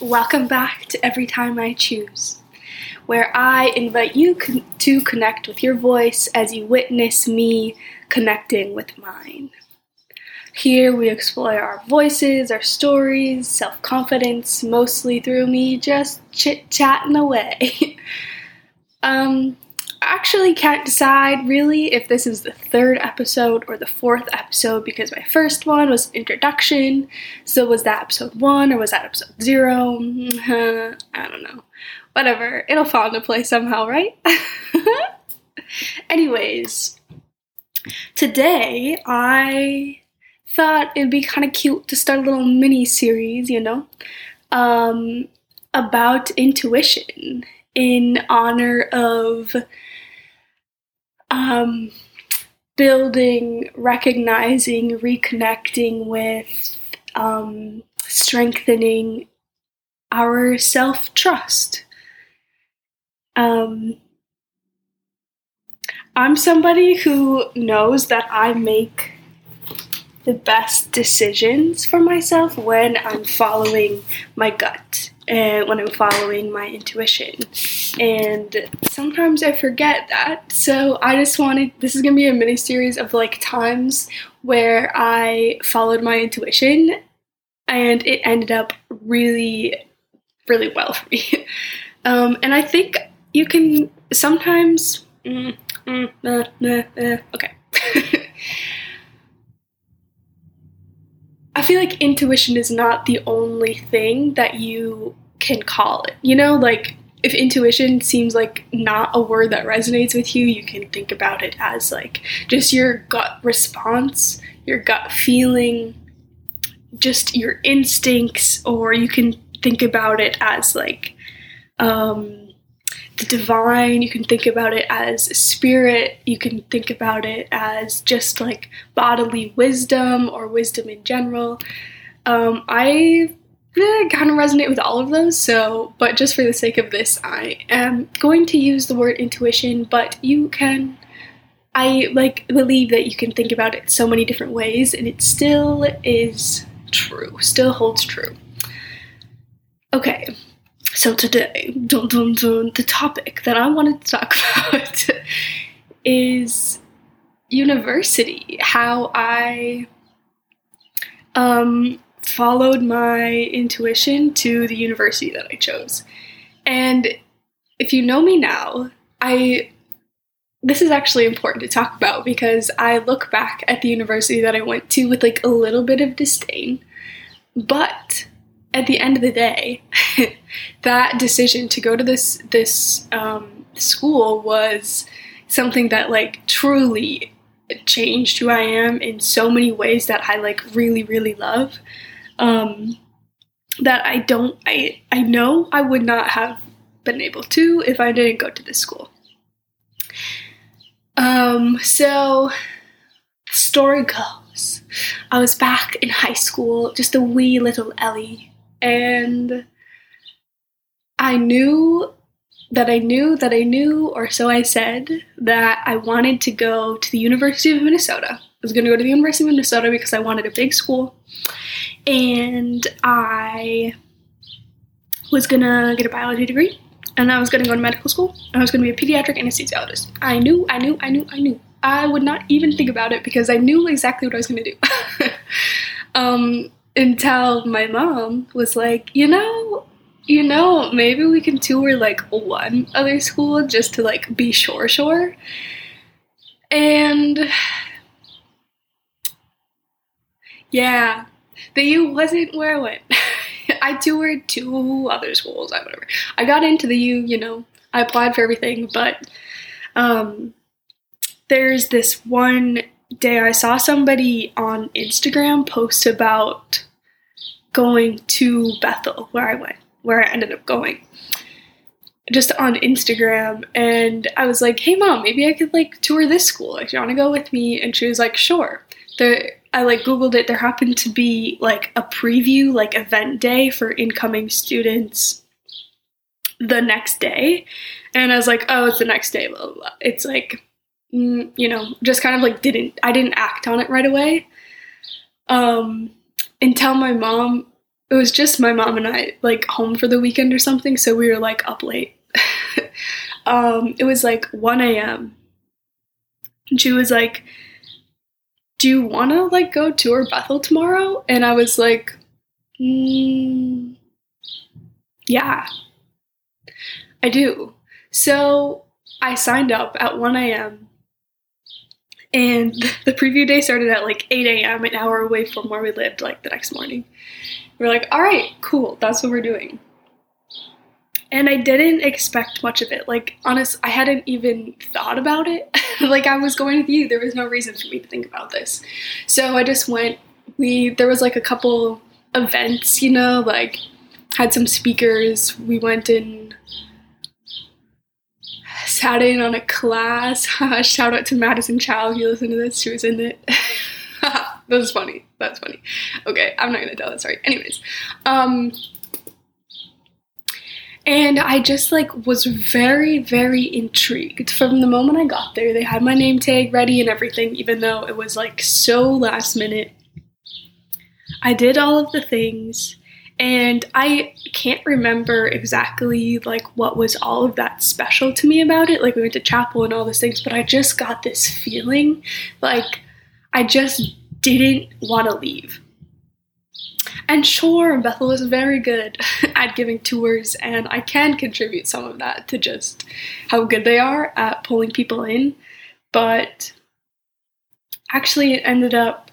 Welcome back to Every Time I Choose, where I invite you con- to connect with your voice as you witness me connecting with mine. Here we explore our voices, our stories, self confidence, mostly through me just chit chatting away. um, actually can't decide really if this is the third episode or the fourth episode because my first one was introduction. So was that episode one or was that episode zero? I don't know. Whatever. It'll fall into place somehow, right? Anyways, today I thought it'd be kind of cute to start a little mini series, you know, um, about intuition in honor of um, building, recognizing, reconnecting with, um, strengthening our self trust. Um, I'm somebody who knows that I make the best decisions for myself when I'm following my gut when I'm following my intuition. And sometimes I forget that. So I just wanted this is gonna be a mini series of like times where I followed my intuition and it ended up really, really well for me. Um, and I think you can sometimes. Mm, mm, uh, uh, uh, okay. I feel like intuition is not the only thing that you can call it. You know, like if intuition seems like not a word that resonates with you, you can think about it as like just your gut response, your gut feeling, just your instincts, or you can think about it as like um, the divine. You can think about it as spirit. You can think about it as just like bodily wisdom or wisdom in general. Um, I eh, kind of resonate with all of those. So, but just for the sake of this, I am going to use the word intuition. But you can, I like believe that you can think about it so many different ways, and it still is true. Still holds true. Okay, so today, dun, dun, dun, the topic that I wanted to talk about is university. How I um, followed my intuition to the university that I chose. And if you know me now, I this is actually important to talk about because I look back at the university that I went to with like a little bit of disdain. But at the end of the day, that decision to go to this this um, school was something that like truly changed who I am in so many ways that I like really really love. Um, that I don't I I know I would not have been able to if I didn't go to this school. Um, so story goes, I was back in high school, just a wee little Ellie, and I knew that I knew that I knew, or so I said, that I wanted to go to the University of Minnesota. I was going to go to the University of Minnesota because I wanted a big school. And I was to get a biology degree. And I was to go to medical school. And I was to be a pediatric anesthesiologist. I knew, I knew, I knew, I knew. I would not even think about it because I knew exactly what I was to do. um, until my mom was like, you know, you know, maybe we can tour like one other school just to like be sure, sure. And yeah, the U wasn't where I went. I toured two other schools, I whatever. I got into the U, you know, I applied for everything, but um, there's this one day I saw somebody on Instagram post about going to Bethel, where I went, where I ended up going, just on Instagram. And I was like, hey, mom, maybe I could like tour this school. Like, you want to go with me? And she was like, sure. There, I like Googled it. There happened to be like a preview, like event day for incoming students the next day. And I was like, oh, it's the next day, blah, blah, blah. It's like, mm, you know, just kind of like didn't, I didn't act on it right away. Um, until my mom it was just my mom and I like home for the weekend or something, so we were like up late. um, it was like 1 a.m. And she was like, Do you wanna like go tour Bethel tomorrow? And I was like, mm, Yeah, I do. So I signed up at 1 a.m. And the preview day started at like 8 a.m., an hour away from where we lived, like the next morning. We're like, all right, cool, that's what we're doing. And I didn't expect much of it. Like, honest, I hadn't even thought about it. like, I was going with you. There was no reason for me to think about this. So I just went. We there was like a couple events, you know, like had some speakers. We went and sat in on a class. Shout out to Madison Chow if you listen to this. She was in it. that was funny. That's funny. Okay, I'm not gonna tell that story. Anyways, um, and I just like was very, very intrigued from the moment I got there. They had my name tag ready and everything, even though it was like so last minute. I did all of the things and I can't remember exactly like what was all of that special to me about it. Like we went to chapel and all those things, but I just got this feeling like I just didn't want to leave. And sure, Bethel is very good at giving tours, and I can contribute some of that to just how good they are at pulling people in. But actually, it ended up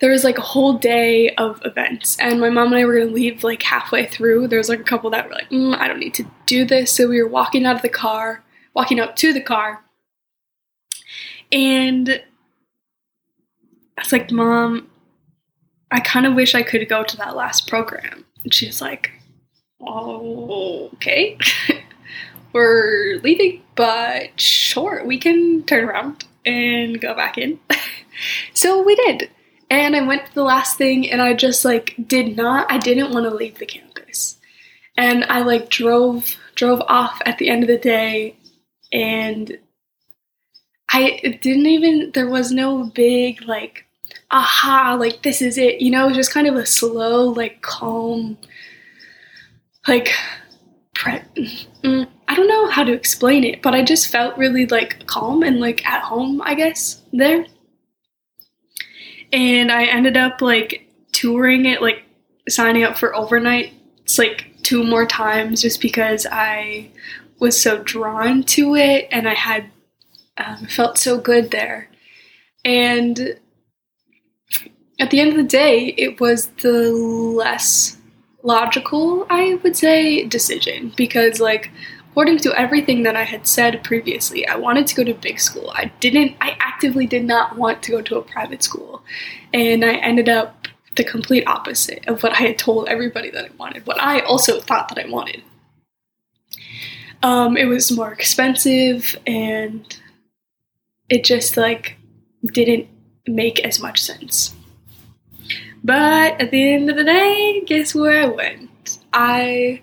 there was like a whole day of events, and my mom and I were gonna leave like halfway through. There was like a couple that were like, mm, I don't need to do this. So we were walking out of the car, walking up to the car, and I was like, Mom, I kind of wish I could go to that last program. And she's like, oh, okay. We're leaving, but sure, we can turn around and go back in. so we did. And I went to the last thing and I just like did not I didn't want to leave the campus. And I like drove drove off at the end of the day and I didn't even there was no big like aha, like this is it. You know, it was just kind of a slow, like calm, like pre- mm, I don't know how to explain it, but I just felt really like calm and like at home, I guess, there. And I ended up like touring it, like signing up for overnight. It's like two more times just because I was so drawn to it and I had um, felt so good there. And at the end of the day, it was the less logical, I would say, decision because, like, according to everything that I had said previously, I wanted to go to big school. I didn't, I actively did not want to go to a private school. And I ended up the complete opposite of what I had told everybody that I wanted, what I also thought that I wanted. Um, it was more expensive and it just like didn't make as much sense. But at the end of the day, guess where I went? I.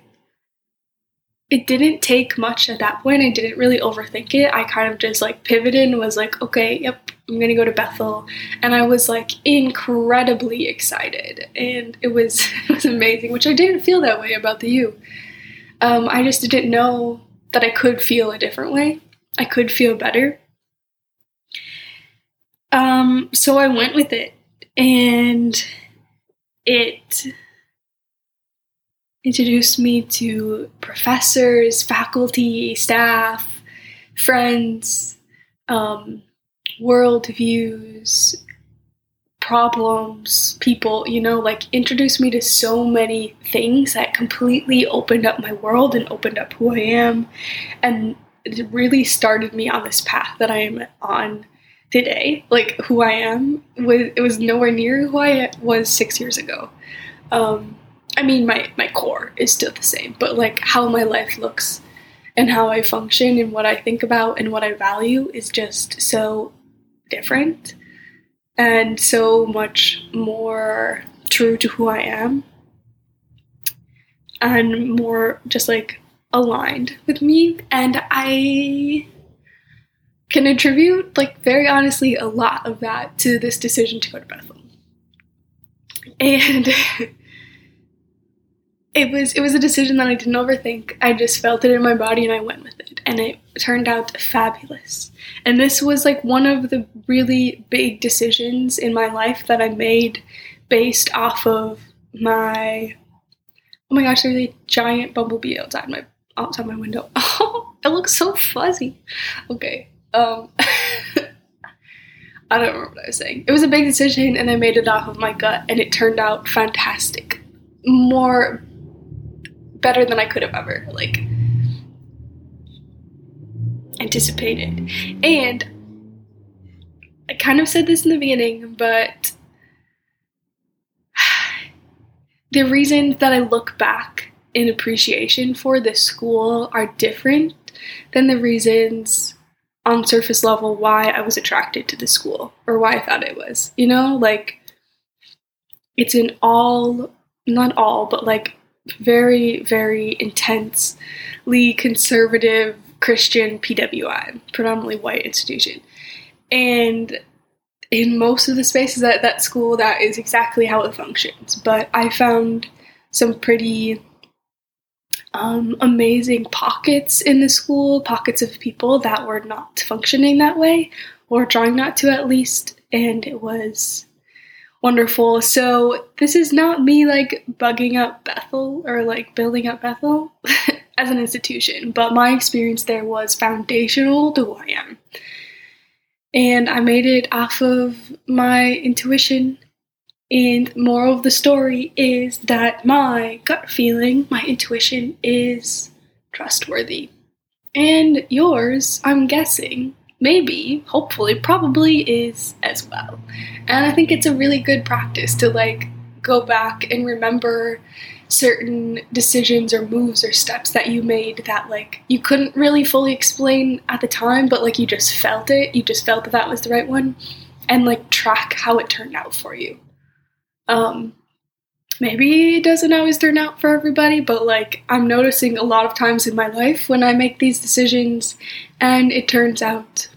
It didn't take much at that point. I didn't really overthink it. I kind of just like pivoted and was like, okay, yep, I'm gonna go to Bethel. And I was like incredibly excited. And it was, it was amazing, which I didn't feel that way about the U. Um, I just didn't know that I could feel a different way. I could feel better. Um, so I went with it. And it introduced me to professors, faculty, staff, friends, um, world views, problems, people, you know, like introduced me to so many things that completely opened up my world and opened up who I am. And it really started me on this path that I am on today, like who I am, was it was nowhere near who I was six years ago. Um, I mean, my my core is still the same, but like how my life looks and how I function and what I think about and what I value is just so different and so much more true to who I am and more just like aligned with me and I can attribute, like, very honestly, a lot of that to this decision to go to Bethel. And it was it was a decision that I didn't overthink. I just felt it in my body and I went with it, and it turned out fabulous. And this was like one of the really big decisions in my life that I made based off of my oh my gosh, there's a giant bumblebee outside my outside my window. Oh, it looks so fuzzy. Okay. Um I don't remember what I was saying. It was a big decision and I made it off of my gut and it turned out fantastic. More better than I could have ever like anticipated. And I kind of said this in the beginning, but the reasons that I look back in appreciation for this school are different than the reasons on surface level why I was attracted to the school or why I thought it was. You know, like it's an all, not all, but like very, very intensely conservative Christian PWI, predominantly white institution. And in most of the spaces at that school, that is exactly how it functions. But I found some pretty um, amazing pockets in the school, pockets of people that were not functioning that way, or trying not to at least, and it was wonderful. So, this is not me like bugging up Bethel or like building up Bethel as an institution, but my experience there was foundational to who I am. And I made it off of my intuition and moral of the story is that my gut feeling, my intuition is trustworthy. And yours, I'm guessing, maybe, hopefully, probably is as well. And I think it's a really good practice to like go back and remember certain decisions or moves or steps that you made that like you couldn't really fully explain at the time but like you just felt it you just felt that that was the right one and like track how it turned out for you um, maybe it doesn't always turn out for everybody, but like I'm noticing a lot of times in my life when I make these decisions and it turns out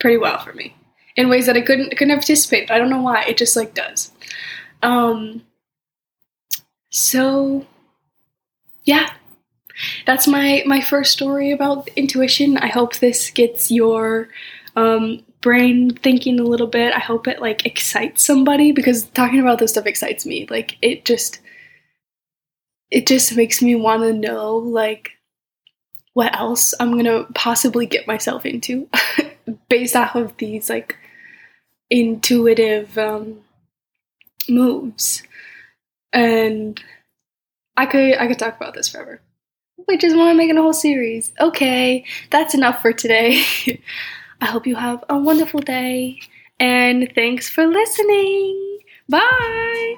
pretty well for me in ways that I couldn't couldn't have anticipated. I don't know why. It just like does. Um so yeah. That's my my first story about intuition. I hope this gets your um brain thinking a little bit. I hope it like excites somebody because talking about this stuff excites me. Like it just it just makes me want to know like what else I'm going to possibly get myself into based off of these like intuitive um moves. And I could I could talk about this forever. We just want to make a whole series. Okay, that's enough for today. I hope you have a wonderful day and thanks for listening. Bye.